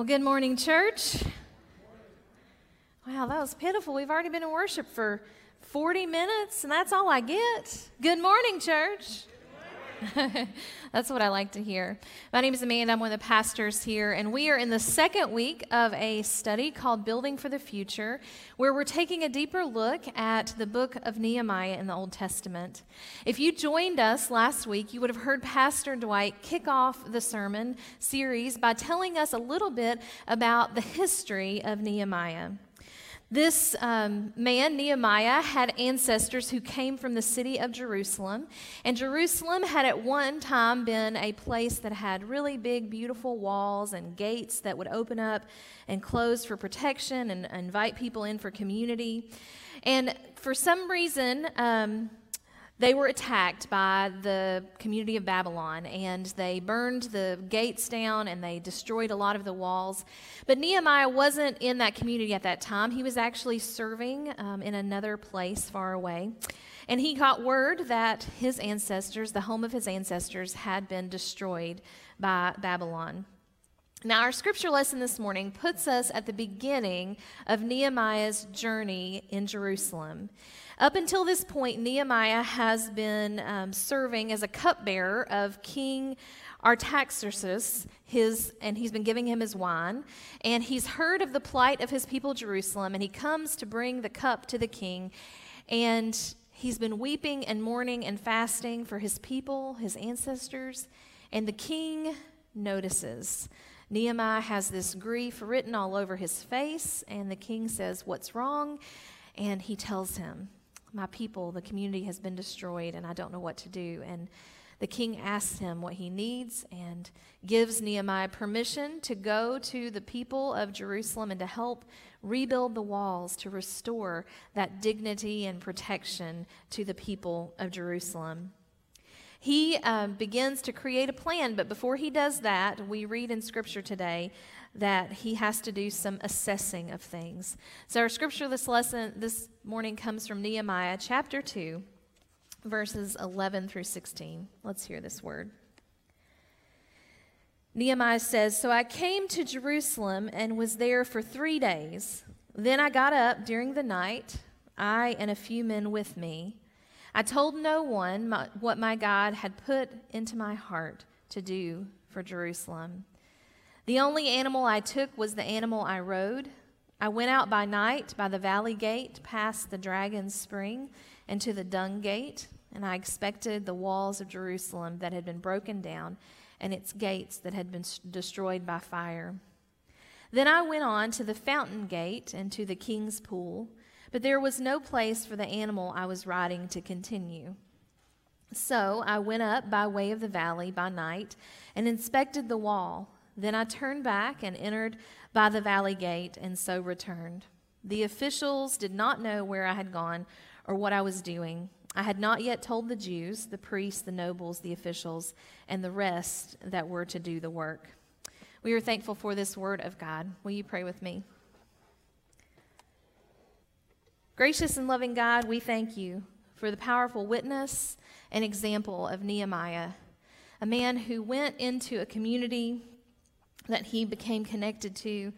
Well, good morning, church. Wow, that was pitiful. We've already been in worship for 40 minutes, and that's all I get. Good morning, church. That's what I like to hear. My name is Amanda. I'm one of the pastors here, and we are in the second week of a study called Building for the Future, where we're taking a deeper look at the book of Nehemiah in the Old Testament. If you joined us last week, you would have heard Pastor Dwight kick off the sermon series by telling us a little bit about the history of Nehemiah. This um, man, Nehemiah, had ancestors who came from the city of Jerusalem. And Jerusalem had at one time been a place that had really big, beautiful walls and gates that would open up and close for protection and invite people in for community. And for some reason, um, they were attacked by the community of Babylon and they burned the gates down and they destroyed a lot of the walls. But Nehemiah wasn't in that community at that time. He was actually serving um, in another place far away. And he got word that his ancestors, the home of his ancestors, had been destroyed by Babylon. Now, our scripture lesson this morning puts us at the beginning of Nehemiah's journey in Jerusalem. Up until this point, Nehemiah has been um, serving as a cupbearer of King Artaxerxes, his, and he's been giving him his wine. And he's heard of the plight of his people, Jerusalem, and he comes to bring the cup to the king. And he's been weeping and mourning and fasting for his people, his ancestors. And the king notices. Nehemiah has this grief written all over his face, and the king says, What's wrong? And he tells him my people, the community has been destroyed, and I don't know what to do. And the king asks him what he needs and gives Nehemiah permission to go to the people of Jerusalem and to help rebuild the walls to restore that dignity and protection to the people of Jerusalem. He uh, begins to create a plan, but before he does that, we read in Scripture today that he has to do some assessing of things. So, our scripture this lesson this morning comes from Nehemiah chapter 2, verses 11 through 16. Let's hear this word. Nehemiah says, So I came to Jerusalem and was there for three days. Then I got up during the night, I and a few men with me. I told no one my, what my God had put into my heart to do for Jerusalem. The only animal I took was the animal I rode. I went out by night by the valley gate, past the dragon's spring, and to the dung gate, and I expected the walls of Jerusalem that had been broken down and its gates that had been destroyed by fire. Then I went on to the fountain gate and to the king's pool, but there was no place for the animal I was riding to continue. So I went up by way of the valley by night and inspected the wall. Then I turned back and entered by the valley gate, and so returned. The officials did not know where I had gone or what I was doing. I had not yet told the Jews, the priests, the nobles, the officials, and the rest that were to do the work. We are thankful for this word of God. Will you pray with me? Gracious and loving God, we thank you for the powerful witness and example of Nehemiah, a man who went into a community that he became connected to,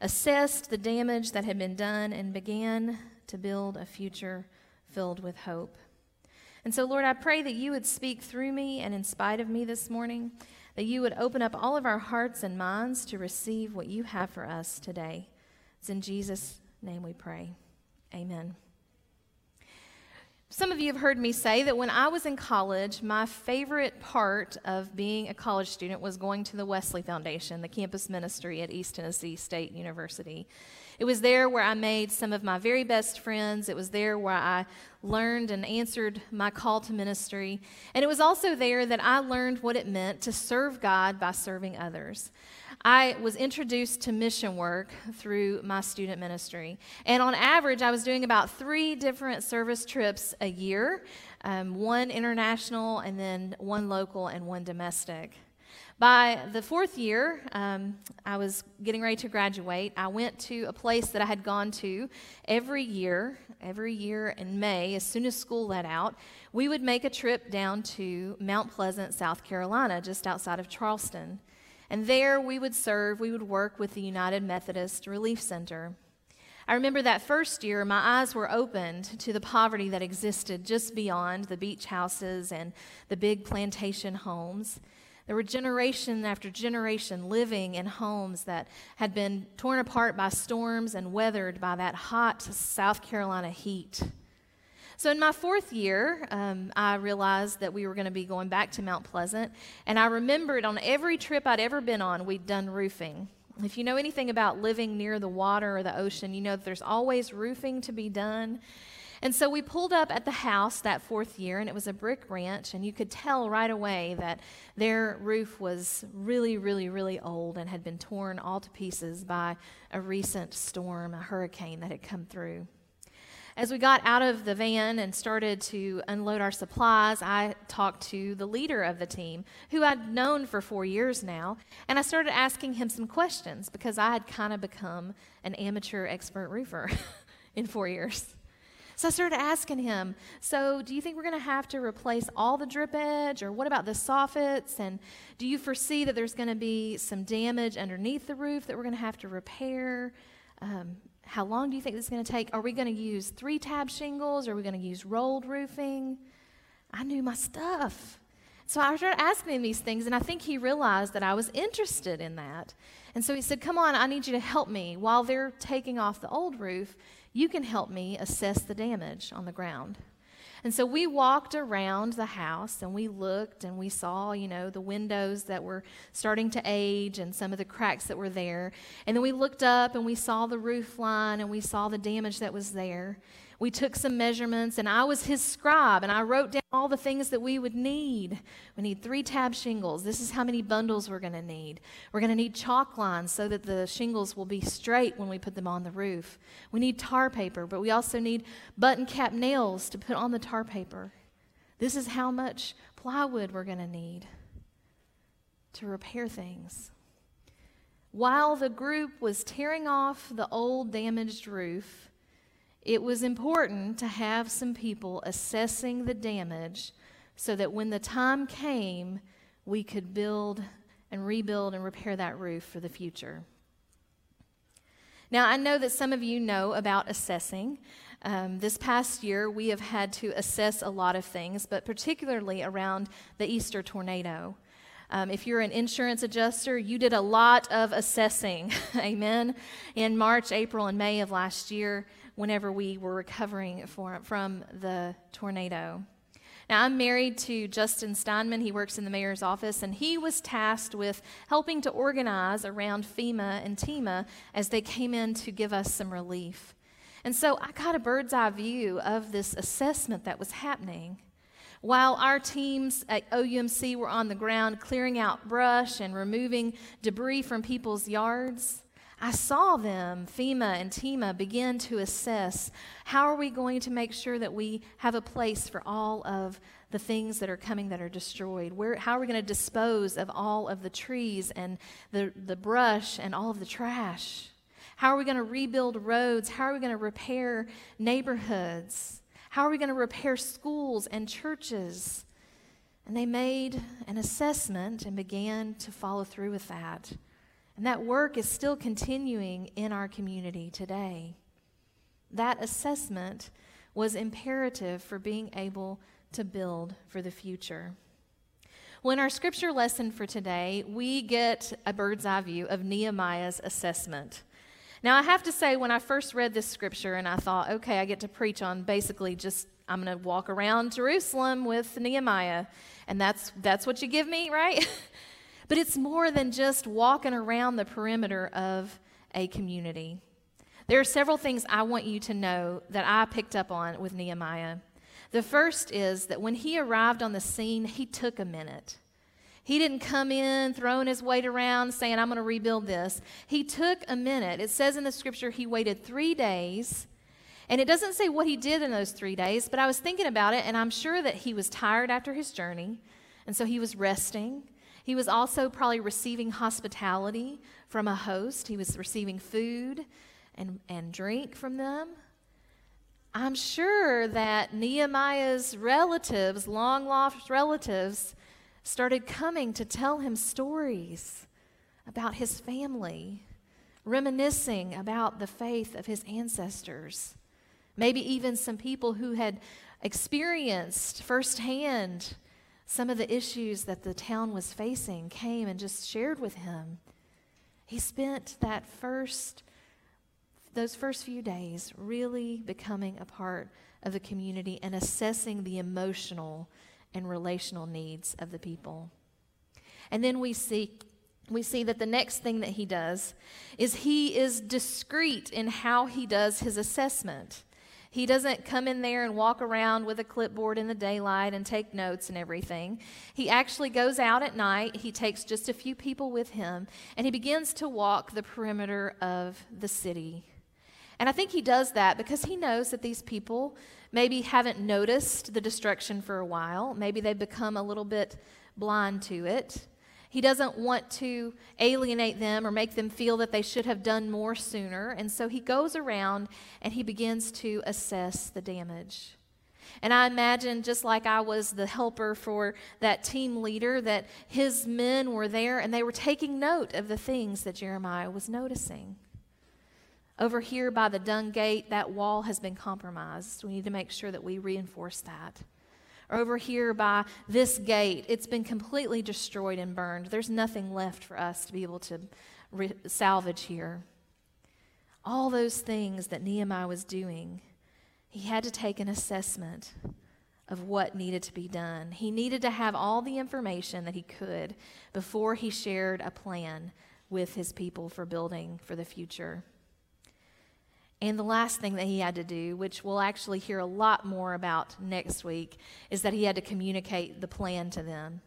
assessed the damage that had been done, and began to build a future filled with hope. And so, Lord, I pray that you would speak through me and in spite of me this morning, that you would open up all of our hearts and minds to receive what you have for us today. It's in Jesus' name we pray. Amen. Some of you have heard me say that when I was in college, my favorite part of being a college student was going to the Wesley Foundation, the campus ministry at East Tennessee State University. It was there where I made some of my very best friends. It was there where I learned and answered my call to ministry. And it was also there that I learned what it meant to serve God by serving others. I was introduced to mission work through my student ministry. And on average, I was doing about three different service trips a year um, one international, and then one local, and one domestic. By the fourth year, um, I was getting ready to graduate. I went to a place that I had gone to every year, every year in May, as soon as school let out. We would make a trip down to Mount Pleasant, South Carolina, just outside of Charleston. And there we would serve, we would work with the United Methodist Relief Center. I remember that first year, my eyes were opened to the poverty that existed just beyond the beach houses and the big plantation homes. There were generation after generation living in homes that had been torn apart by storms and weathered by that hot South Carolina heat. So, in my fourth year, um, I realized that we were going to be going back to Mount Pleasant. And I remembered on every trip I'd ever been on, we'd done roofing. If you know anything about living near the water or the ocean, you know that there's always roofing to be done. And so we pulled up at the house that fourth year, and it was a brick ranch, and you could tell right away that their roof was really, really, really old and had been torn all to pieces by a recent storm, a hurricane that had come through. As we got out of the van and started to unload our supplies, I talked to the leader of the team, who I'd known for four years now, and I started asking him some questions because I had kind of become an amateur expert roofer in four years. So I started asking him, So, do you think we're going to have to replace all the drip edge, or what about the soffits? And do you foresee that there's going to be some damage underneath the roof that we're going to have to repair? Um, how long do you think this is going to take? Are we going to use three tab shingles? Are we going to use rolled roofing? I knew my stuff. So I started asking him these things, and I think he realized that I was interested in that. And so he said, Come on, I need you to help me. While they're taking off the old roof, you can help me assess the damage on the ground. And so we walked around the house and we looked and we saw, you know, the windows that were starting to age and some of the cracks that were there. And then we looked up and we saw the roof line and we saw the damage that was there we took some measurements, and I was his scribe, and I wrote down all the things that we would need. We need three tab shingles. This is how many bundles we're going to need. We're going to need chalk lines so that the shingles will be straight when we put them on the roof. We need tar paper, but we also need button cap nails to put on the tar paper. This is how much plywood we're going to need to repair things. While the group was tearing off the old damaged roof, it was important to have some people assessing the damage so that when the time came, we could build and rebuild and repair that roof for the future. Now, I know that some of you know about assessing. Um, this past year, we have had to assess a lot of things, but particularly around the Easter tornado. Um, if you're an insurance adjuster, you did a lot of assessing, amen, in March, April, and May of last year whenever we were recovering for, from the tornado. Now, I'm married to Justin Steinman. He works in the mayor's office, and he was tasked with helping to organize around FEMA and TEMA as they came in to give us some relief. And so I got a bird's eye view of this assessment that was happening. While our teams at OUMC were on the ground clearing out brush and removing debris from people's yards, I saw them, FEMA and TEMA, begin to assess how are we going to make sure that we have a place for all of the things that are coming that are destroyed? Where, how are we going to dispose of all of the trees and the, the brush and all of the trash? How are we going to rebuild roads? How are we going to repair neighborhoods? How are we going to repair schools and churches? And they made an assessment and began to follow through with that. And that work is still continuing in our community today. That assessment was imperative for being able to build for the future. Well, in our scripture lesson for today, we get a bird's eye view of Nehemiah's assessment. Now, I have to say, when I first read this scripture and I thought, okay, I get to preach on basically just, I'm going to walk around Jerusalem with Nehemiah, and that's, that's what you give me, right? But it's more than just walking around the perimeter of a community. There are several things I want you to know that I picked up on with Nehemiah. The first is that when he arrived on the scene, he took a minute. He didn't come in throwing his weight around saying, I'm going to rebuild this. He took a minute. It says in the scripture he waited three days. And it doesn't say what he did in those three days, but I was thinking about it, and I'm sure that he was tired after his journey. And so he was resting. He was also probably receiving hospitality from a host, he was receiving food and, and drink from them. I'm sure that Nehemiah's relatives, long lost relatives, started coming to tell him stories about his family, reminiscing about the faith of his ancestors. Maybe even some people who had experienced firsthand some of the issues that the town was facing came and just shared with him. He spent that first those first few days really becoming a part of the community and assessing the emotional and relational needs of the people. And then we see we see that the next thing that he does is he is discreet in how he does his assessment. He doesn't come in there and walk around with a clipboard in the daylight and take notes and everything. He actually goes out at night. He takes just a few people with him and he begins to walk the perimeter of the city. And I think he does that because he knows that these people maybe haven't noticed the destruction for a while. Maybe they've become a little bit blind to it. He doesn't want to alienate them or make them feel that they should have done more sooner. And so he goes around and he begins to assess the damage. And I imagine, just like I was the helper for that team leader, that his men were there and they were taking note of the things that Jeremiah was noticing. Over here by the dung gate, that wall has been compromised. We need to make sure that we reinforce that over here by this gate, it's been completely destroyed and burned. There's nothing left for us to be able to re- salvage here. All those things that Nehemiah was doing, he had to take an assessment of what needed to be done. He needed to have all the information that he could before he shared a plan with his people for building for the future. And the last thing that he had to do, which we'll actually hear a lot more about next week, is that he had to communicate the plan to them.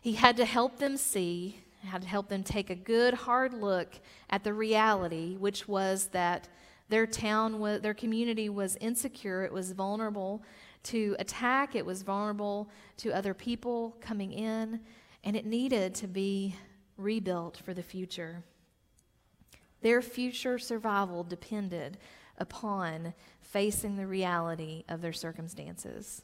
He had to help them see, had to help them take a good, hard look at the reality, which was that their town, was, their community was insecure, it was vulnerable to attack, it was vulnerable to other people coming in, and it needed to be rebuilt for the future. Their future survival depended upon facing the reality of their circumstances.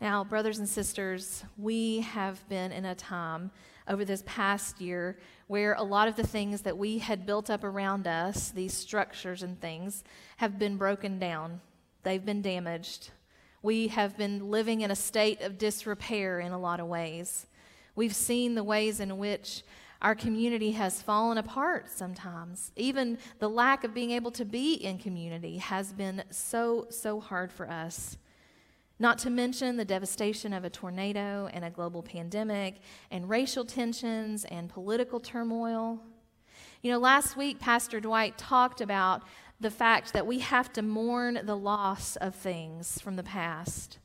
Now, brothers and sisters, we have been in a time over this past year where a lot of the things that we had built up around us, these structures and things, have been broken down. They've been damaged. We have been living in a state of disrepair in a lot of ways. We've seen the ways in which our community has fallen apart sometimes. Even the lack of being able to be in community has been so, so hard for us. Not to mention the devastation of a tornado and a global pandemic and racial tensions and political turmoil. You know, last week, Pastor Dwight talked about the fact that we have to mourn the loss of things from the past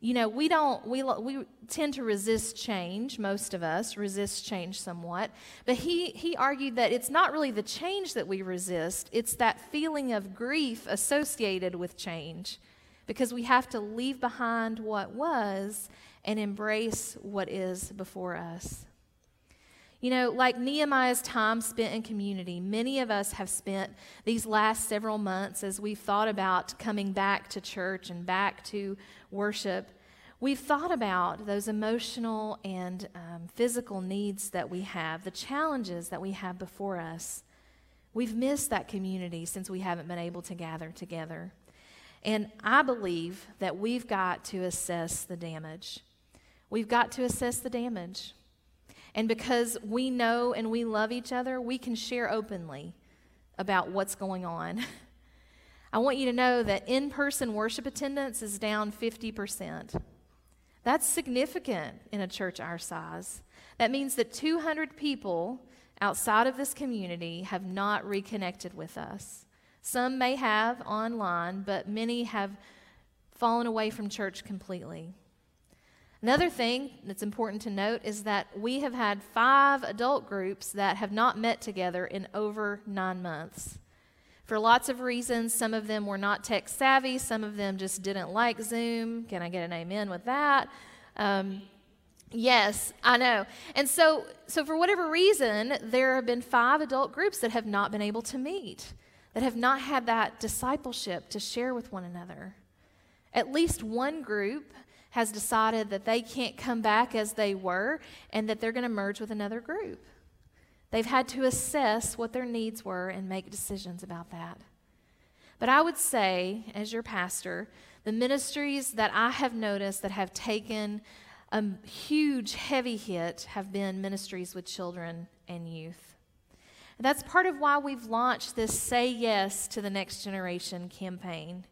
you know, we don't, we, we tend to resist change, most of us resist change somewhat. But he, he argued that it's not really the change that we resist, it's that feeling of grief associated with change because we have to leave behind what was and embrace what is before us. You know, like Nehemiah's time spent in community, many of us have spent these last several months as we've thought about coming back to church and back to worship. We've thought about those emotional and um, physical needs that we have, the challenges that we have before us. We've missed that community since we haven't been able to gather together. And I believe that we've got to assess the damage. We've got to assess the damage. And because we know and we love each other, we can share openly about what's going on. I want you to know that in person worship attendance is down 50%. That's significant in a church our size. That means that 200 people outside of this community have not reconnected with us. Some may have online, but many have fallen away from church completely. Another thing that's important to note is that we have had five adult groups that have not met together in over nine months. For lots of reasons, some of them were not tech savvy, some of them just didn't like Zoom. Can I get an amen with that? Um, yes, I know. And so, so, for whatever reason, there have been five adult groups that have not been able to meet, that have not had that discipleship to share with one another. At least one group has decided that they can't come back as they were and that they're going to merge with another group. They've had to assess what their needs were and make decisions about that. But I would say, as your pastor, the ministries that I have noticed that have taken a huge, heavy hit have been ministries with children and youth. That's part of why we've launched this Say Yes to the Next Generation campaign.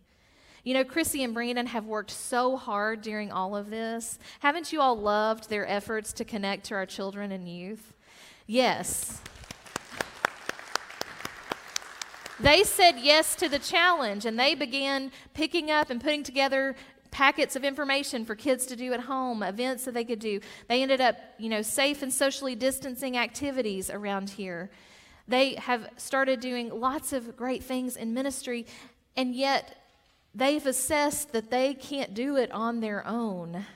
You know, Chrissy and Brandon have worked so hard during all of this. Haven't you all loved their efforts to connect to our children and youth? Yes. They said yes to the challenge and they began picking up and putting together packets of information for kids to do at home, events that they could do. They ended up, you know, safe and socially distancing activities around here. They have started doing lots of great things in ministry, and yet they've assessed that they can't do it on their own.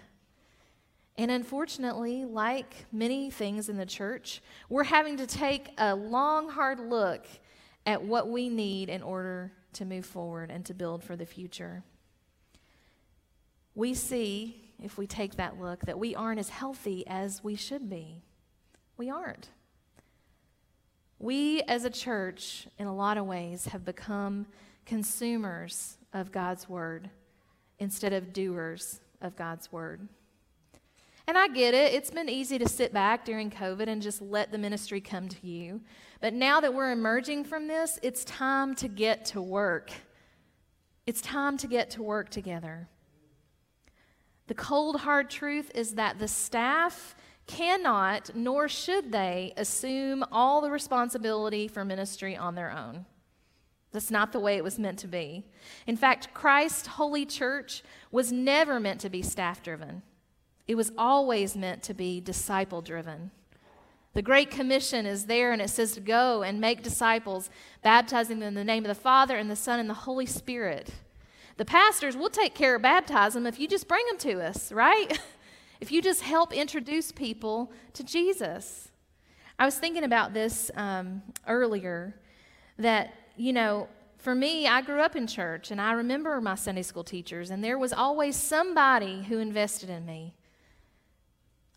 And unfortunately, like many things in the church, we're having to take a long, hard look at what we need in order to move forward and to build for the future. We see, if we take that look, that we aren't as healthy as we should be. We aren't. We as a church, in a lot of ways, have become consumers of God's word instead of doers of God's word. And I get it. It's been easy to sit back during COVID and just let the ministry come to you. But now that we're emerging from this, it's time to get to work. It's time to get to work together. The cold, hard truth is that the staff cannot, nor should they, assume all the responsibility for ministry on their own. That's not the way it was meant to be. In fact, Christ's holy church was never meant to be staff driven. It was always meant to be disciple driven. The Great Commission is there and it says to go and make disciples, baptizing them in the name of the Father and the Son and the Holy Spirit. The pastors will take care of baptism if you just bring them to us, right? if you just help introduce people to Jesus. I was thinking about this um, earlier that, you know, for me, I grew up in church and I remember my Sunday school teachers, and there was always somebody who invested in me.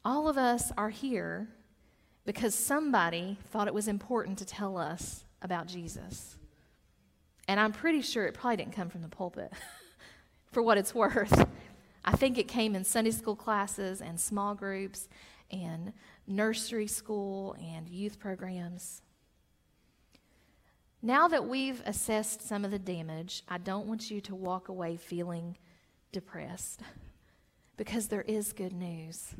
All of us are here because somebody thought it was important to tell us about Jesus. And I'm pretty sure it probably didn't come from the pulpit, for what it's worth. I think it came in Sunday school classes and small groups and nursery school and youth programs. Now that we've assessed some of the damage, I don't want you to walk away feeling depressed because there is good news.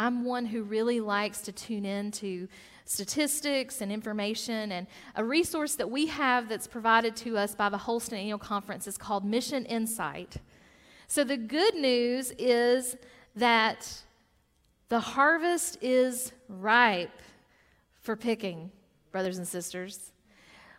I'm one who really likes to tune in to statistics and information. And a resource that we have that's provided to us by the Holston Annual Conference is called Mission Insight. So the good news is that the harvest is ripe for picking, brothers and sisters.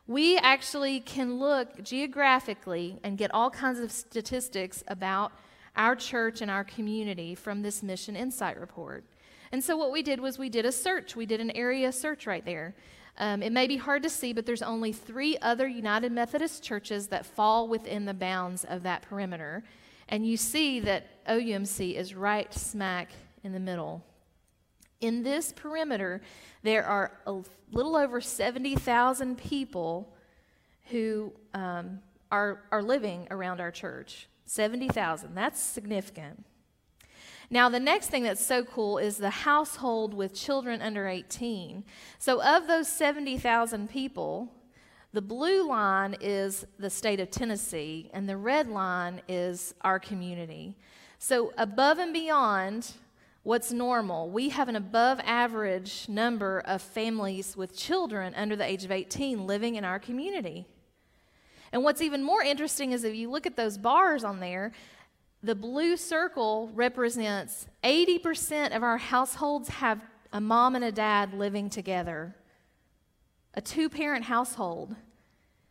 We actually can look geographically and get all kinds of statistics about our church and our community from this Mission Insight report. And so what we did was we did a search. We did an area search right there. Um, it may be hard to see, but there's only three other United Methodist churches that fall within the bounds of that perimeter. And you see that OUMC is right smack in the middle. In this perimeter, there are a little over 70,000 people who um, are, are living around our church. 70,000. That's significant. Now, the next thing that's so cool is the household with children under 18. So, of those 70,000 people, the blue line is the state of Tennessee, and the red line is our community. So, above and beyond what's normal, we have an above average number of families with children under the age of 18 living in our community. And what's even more interesting is if you look at those bars on there, the blue circle represents 80% of our households have a mom and a dad living together, a two parent household.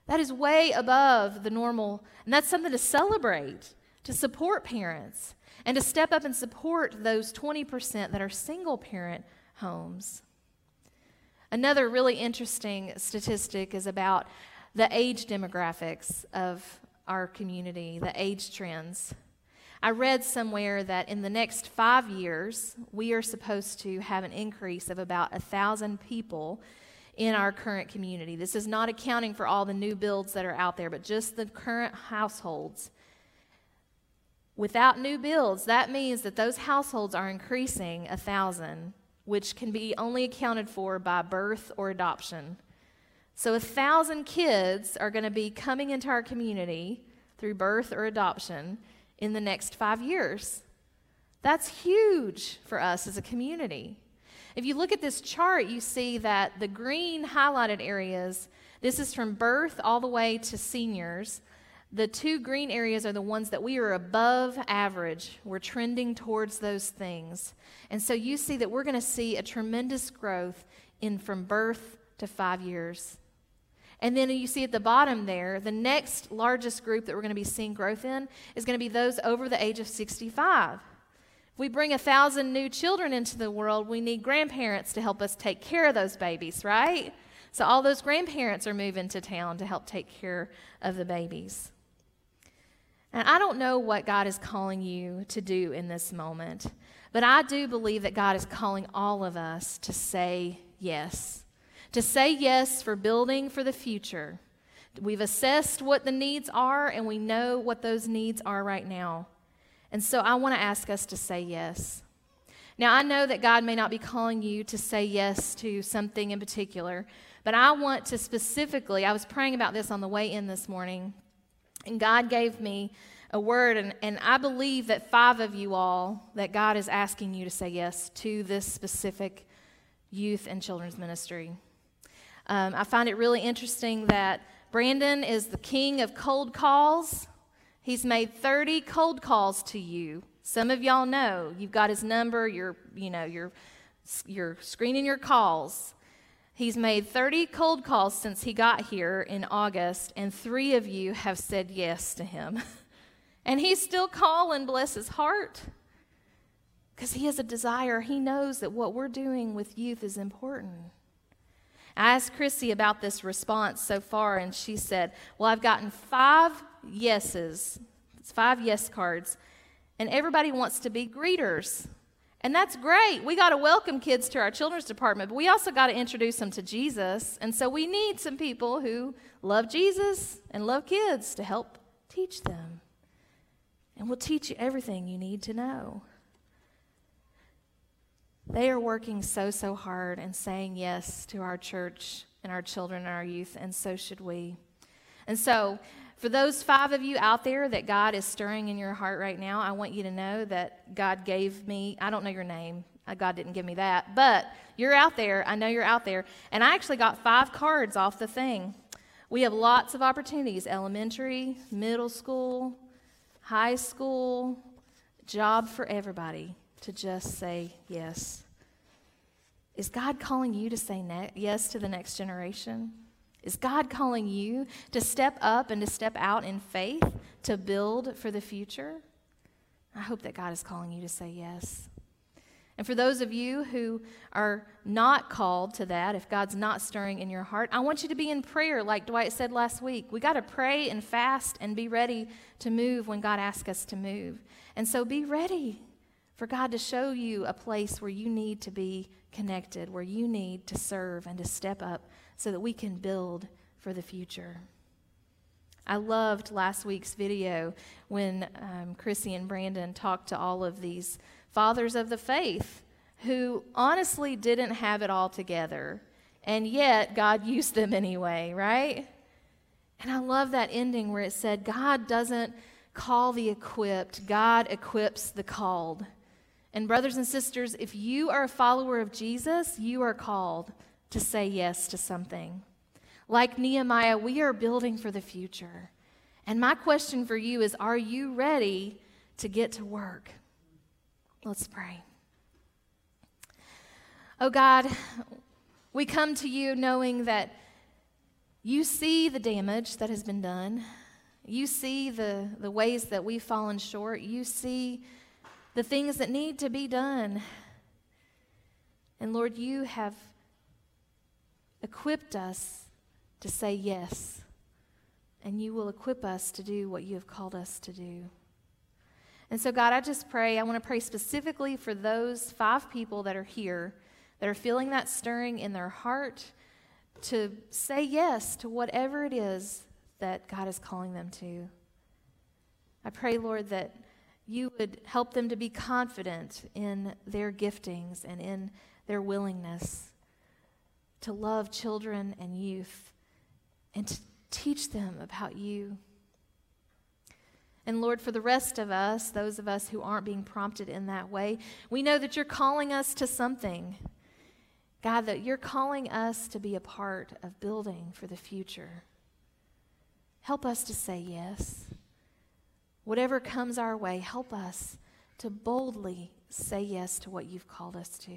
That is way above the normal, and that's something to celebrate, to support parents, and to step up and support those 20% that are single parent homes. Another really interesting statistic is about the age demographics of our community, the age trends. I read somewhere that in the next five years, we are supposed to have an increase of about a thousand people in our current community. This is not accounting for all the new builds that are out there, but just the current households. Without new builds, that means that those households are increasing a thousand, which can be only accounted for by birth or adoption. So, a thousand kids are going to be coming into our community through birth or adoption in the next five years. That's huge for us as a community. If you look at this chart, you see that the green highlighted areas, this is from birth all the way to seniors. The two green areas are the ones that we are above average. We're trending towards those things. And so you see that we're going to see a tremendous growth in from birth to five years. And then you see at the bottom there, the next largest group that we're going to be seeing growth in is going to be those over the age of 65. If we bring a thousand new children into the world, we need grandparents to help us take care of those babies, right? So all those grandparents are moving to town to help take care of the babies. And I don't know what God is calling you to do in this moment, but I do believe that God is calling all of us to say yes to say yes for building for the future. We've assessed what the needs are, and we know what those needs are right now. And so I want to ask us to say yes. Now, I know that God may not be calling you to say yes to something in particular, but I want to specifically, I was praying about this on the way in this morning, and God gave me a word, and, and I believe that five of you all, that God is asking you to say yes to this specific youth and children's ministry. Um, I find it really interesting that Brandon is the king of cold calls. He's made 30 cold calls to you. Some of y'all know you've got his number. You're, you know, you're, you're screening your calls. He's made 30 cold calls since he got here in August, and three of you have said yes to him. and he's still calling, bless his heart, because he has a desire. He knows that what we're doing with youth is important. I asked Chrissy about this response so far, and she said, Well, I've gotten five yeses, it's five yes cards, and everybody wants to be greeters. And that's great. We got to welcome kids to our children's department, but we also got to introduce them to Jesus. And so we need some people who love Jesus and love kids to help teach them. And we'll teach you everything you need to know. They are working so, so hard and saying yes to our church and our children and our youth, and so should we. And so, for those five of you out there that God is stirring in your heart right now, I want you to know that God gave me, I don't know your name, uh, God didn't give me that, but you're out there. I know you're out there. And I actually got five cards off the thing. We have lots of opportunities elementary, middle school, high school, job for everybody to just say yes. Is God calling you to say ne- yes to the next generation? Is God calling you to step up and to step out in faith to build for the future? I hope that God is calling you to say yes. And for those of you who are not called to that, if God's not stirring in your heart, I want you to be in prayer, like Dwight said last week. We got to pray and fast and be ready to move when God asks us to move. And so be ready for God to show you a place where you need to be connected, where you need to serve and to step up so that we can build for the future. I loved last week's video when um, Chrissy and Brandon talked to all of these fathers of the faith who honestly didn't have it all together, and yet God used them anyway, right? And I love that ending where it said, God doesn't call the equipped, God equips the called. And, brothers and sisters, if you are a follower of Jesus, you are called to say yes to something. Like Nehemiah, we are building for the future. And my question for you is Are you ready to get to work? Let's pray. Oh God, we come to you knowing that you see the damage that has been done. You see the, the ways that we've fallen short. You see the things that need to be done. And Lord, you have equipped us to say yes, and you will equip us to do what you have called us to do. And so, God, I just pray, I want to pray specifically for those five people that are here that are feeling that stirring in their heart to say yes to whatever it is that God is calling them to. I pray, Lord, that you would help them to be confident in their giftings and in their willingness to love children and youth and to teach them about you. And Lord, for the rest of us, those of us who aren't being prompted in that way, we know that you're calling us to something. God, that you're calling us to be a part of building for the future. Help us to say yes. Whatever comes our way, help us to boldly say yes to what you've called us to.